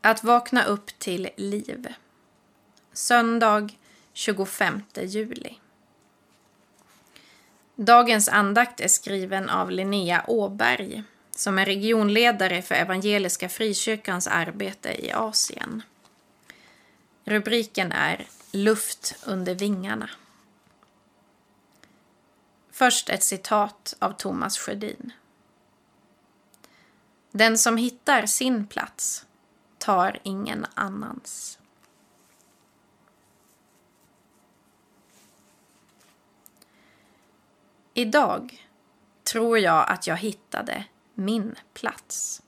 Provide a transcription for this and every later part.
Att vakna upp till liv. Söndag 25 juli. Dagens andakt är skriven av Linnea Åberg som är regionledare för Evangeliska Frikyrkans arbete i Asien. Rubriken är Luft under vingarna. Först ett citat av Thomas Sjödin. Den som hittar sin plats tar ingen annans. Idag tror jag att jag hittade min plats.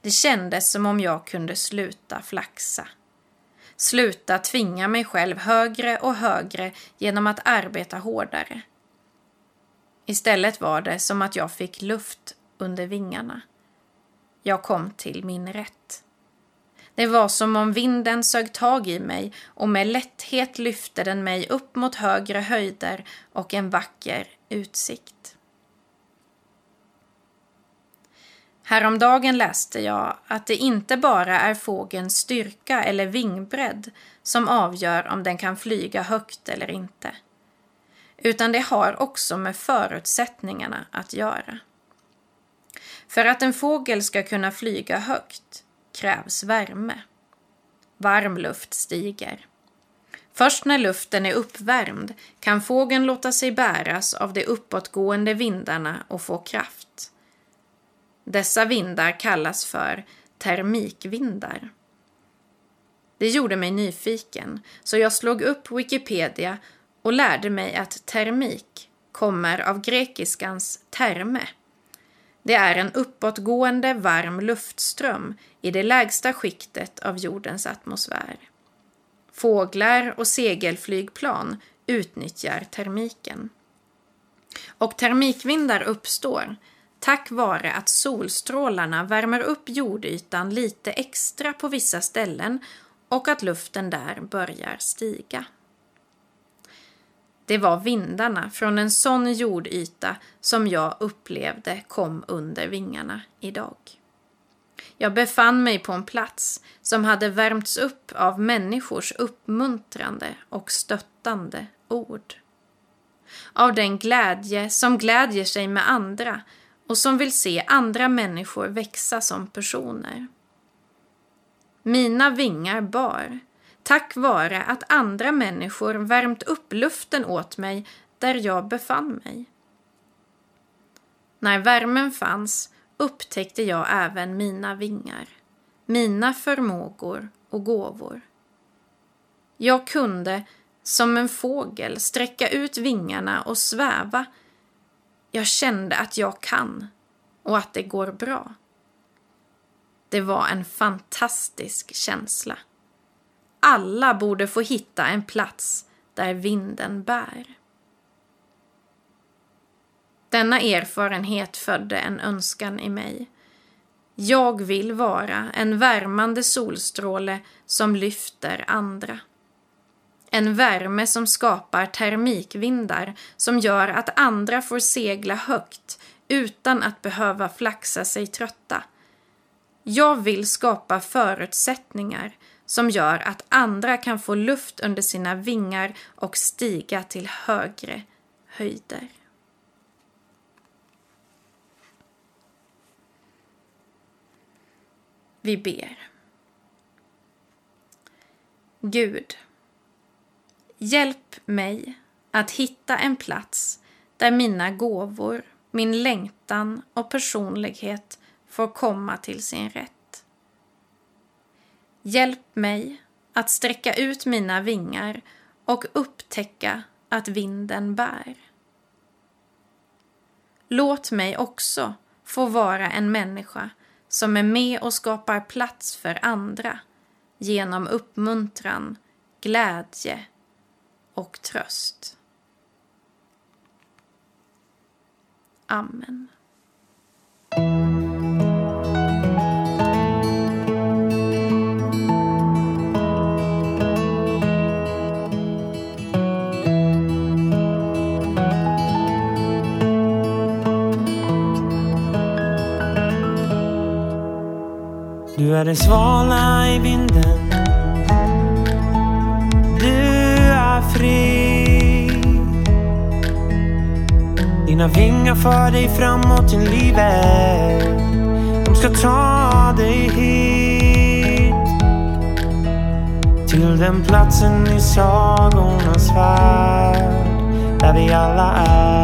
Det kändes som om jag kunde sluta flaxa. Sluta tvinga mig själv högre och högre genom att arbeta hårdare. Istället var det som att jag fick luft under vingarna. Jag kom till min rätt. Det var som om vinden sög tag i mig och med lätthet lyfte den mig upp mot högre höjder och en vacker utsikt. Häromdagen läste jag att det inte bara är fågelns styrka eller vingbredd som avgör om den kan flyga högt eller inte. Utan det har också med förutsättningarna att göra. För att en fågel ska kunna flyga högt krävs värme. Varm luft stiger. Först när luften är uppvärmd kan fågeln låta sig bäras av de uppåtgående vindarna och få kraft. Dessa vindar kallas för termikvindar. Det gjorde mig nyfiken, så jag slog upp Wikipedia och lärde mig att termik kommer av grekiskans terme, det är en uppåtgående varm luftström i det lägsta skiktet av jordens atmosfär. Fåglar och segelflygplan utnyttjar termiken. Och termikvindar uppstår tack vare att solstrålarna värmer upp jordytan lite extra på vissa ställen och att luften där börjar stiga. Det var vindarna från en sån jordyta som jag upplevde kom under vingarna idag. Jag befann mig på en plats som hade värmts upp av människors uppmuntrande och stöttande ord. Av den glädje som glädjer sig med andra och som vill se andra människor växa som personer. Mina vingar bar tack vare att andra människor värmt upp luften åt mig där jag befann mig. När värmen fanns upptäckte jag även mina vingar, mina förmågor och gåvor. Jag kunde, som en fågel, sträcka ut vingarna och sväva. Jag kände att jag kan och att det går bra. Det var en fantastisk känsla. Alla borde få hitta en plats där vinden bär. Denna erfarenhet födde en önskan i mig. Jag vill vara en värmande solstråle som lyfter andra. En värme som skapar termikvindar som gör att andra får segla högt utan att behöva flaxa sig trötta. Jag vill skapa förutsättningar som gör att andra kan få luft under sina vingar och stiga till högre höjder. Vi ber. Gud, hjälp mig att hitta en plats där mina gåvor, min längtan och personlighet får komma till sin rätt. Hjälp mig att sträcka ut mina vingar och upptäcka att vinden bär. Låt mig också få vara en människa som är med och skapar plats för andra genom uppmuntran, glädje och tröst. Amen. Är en svala i vinden. Du är fri. Dina vingar för dig framåt i livet. De ska ta dig hit. Till den platsen i sagornas värld. Där vi alla är.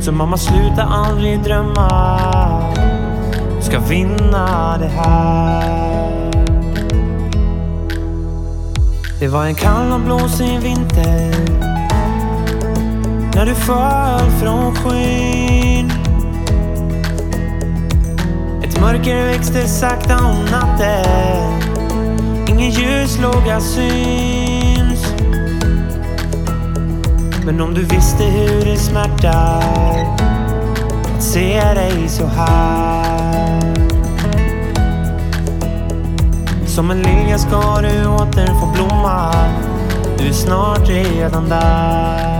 Så mamma sluta aldrig drömma ska vinna det här. Det var en kall och blåsig vinter När du föll från skyn. Ett mörker växte sakta om natten. Ingen ljuslåga syns. Men om du visste hur det smärtar att se dig så här. Som en lilja ska du åter få blomma. Du är snart redan där.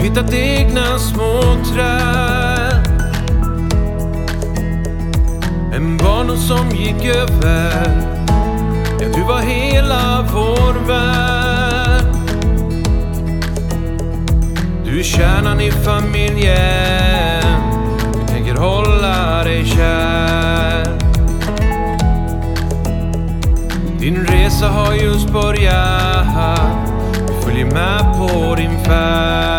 Hittat egna små träd. En barndom som gick över, ja du var hela vår värld. Du är kärnan i familjen, vi tänker hålla dig kär. Din resa har just börjat Vi följer med på din färd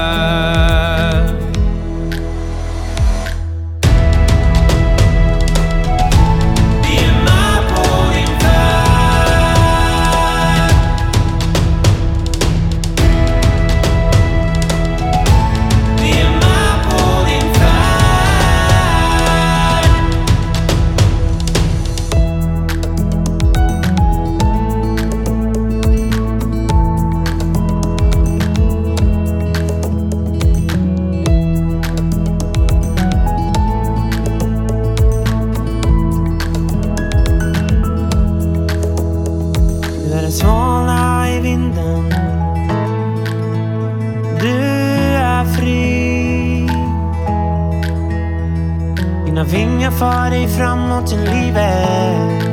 vingar för dig framåt i livet.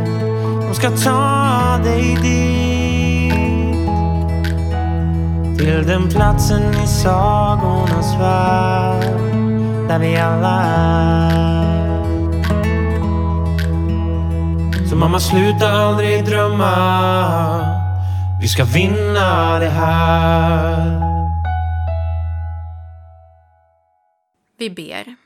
De ska ta dig dit. Till den platsen i sagornas värld. Där vi alla är. Så mamma sluta aldrig drömma Vi ska vinna det här Vi ber.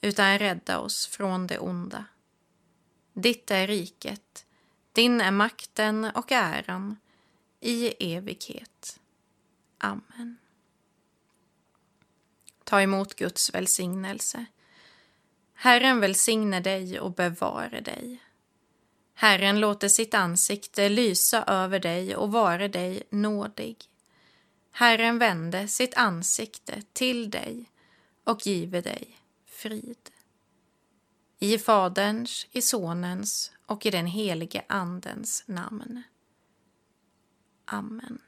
utan rädda oss från det onda. Ditt är riket, din är makten och äran i evighet. Amen. Ta emot Guds välsignelse. Herren välsigne dig och bevare dig. Herren låter sitt ansikte lysa över dig och vare dig nådig. Herren vände sitt ansikte till dig och give dig frid. I Faderns, i Sonens och i den helige Andens namn. Amen.